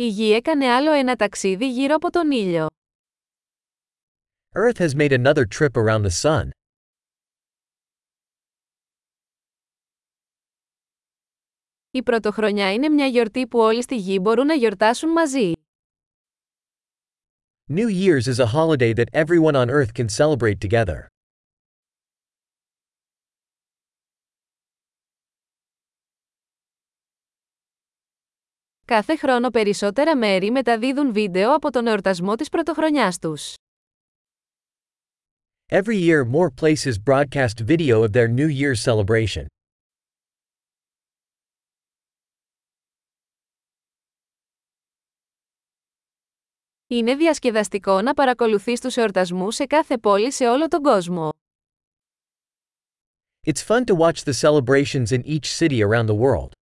Η Γη έκανε άλλο ένα ταξίδι γύρω από τον ήλιο. Earth has made another trip around the sun. Η πρωτοχρονιά είναι μια γιορτή που όλοι στη Γη μπορούν να γιορτάσουν μαζί. New Year's is a holiday that everyone on Earth can celebrate together. Κάθε χρόνο περισσότερα μέρη μεταδίδουν βίντεο από τον εορτασμό της πρωτοχρονιάς τους. Every year, more places broadcast video of their New Year's celebration. Είναι διασκεδαστικό να παρακολουθείς τους εορτασμούς σε κάθε πόλη σε όλο τον κόσμο. It's fun to watch the celebrations in each city around the world.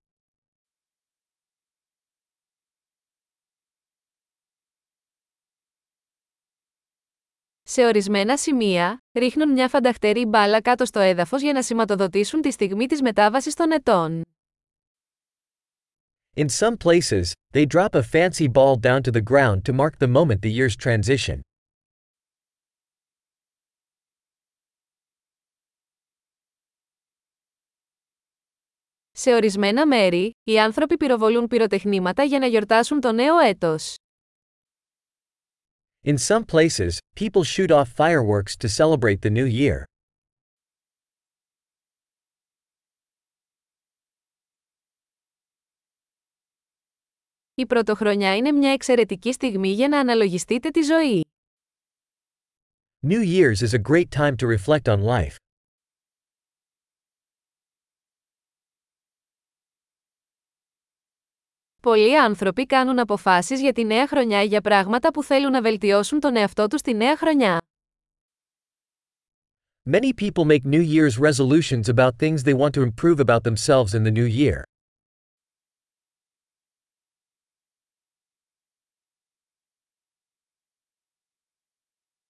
Σε ορισμένα σημεία, ρίχνουν μια φανταχτερή μπάλα κάτω στο έδαφος για να σηματοδοτήσουν τη στιγμή της μετάβασης των ετών. In some places, they drop a fancy ball down to the ground to mark the moment the year's transition. Σε ορισμένα μέρη, οι άνθρωποι πυροβολούν πυροτεχνήματα για να γιορτάσουν το νέο έτος. In some places, people shoot off fireworks to celebrate the new year. Η πρωτοχρονιά είναι μια εξαιρετική στιγμή για να αναλογιστείτε τη ζωή. New Year's is a great time to reflect on life. Πολλοί άνθρωποι κάνουν αποφάσεις για τη νέα χρονιά για πράγματα που θέλουν να βελτιώσουν τον εαυτό τους τη νέα χρονιά. Many people make New Year's resolutions about things they want to improve about themselves in the new year.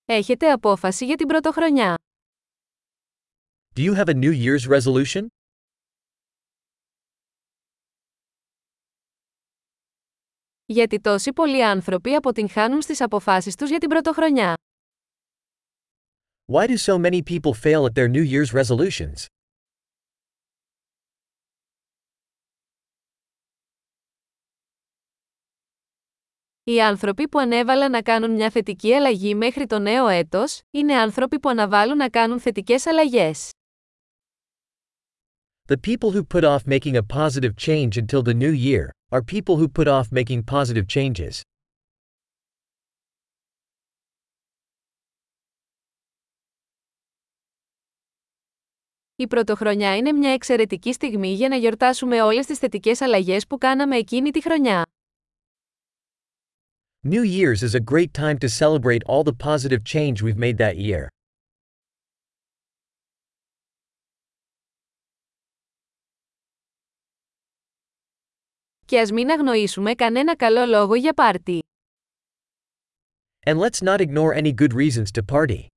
Έχετε απόφαση για την πρωτοχρονιά. Do you have a New Year's resolution? Γιατί τόσοι πολλοί άνθρωποι αποτυγχάνουν στις αποφάσεις τους για την πρωτοχρονιά. Why do so many people fail at their New Year's resolutions? Οι άνθρωποι που ανέβαλαν να κάνουν μια θετική αλλαγή μέχρι το νέο έτος, είναι άνθρωποι που αναβάλουν να κάνουν θετικές αλλαγές. The people who put off making a positive change until the new year are people who put off making positive changes. Η πρωτοχρονιά είναι μια εξαιρετική στιγμή για να γιορτάσουμε όλες τις θετικές αλλαγές που κάναμε εκείνη τη χρονιά. New Year's is a great time to celebrate all the positive change we've made that year. Και ας μην αγνοήσουμε κανένα καλό λόγο για πάρτι. And let's not ignore any good reasons to party.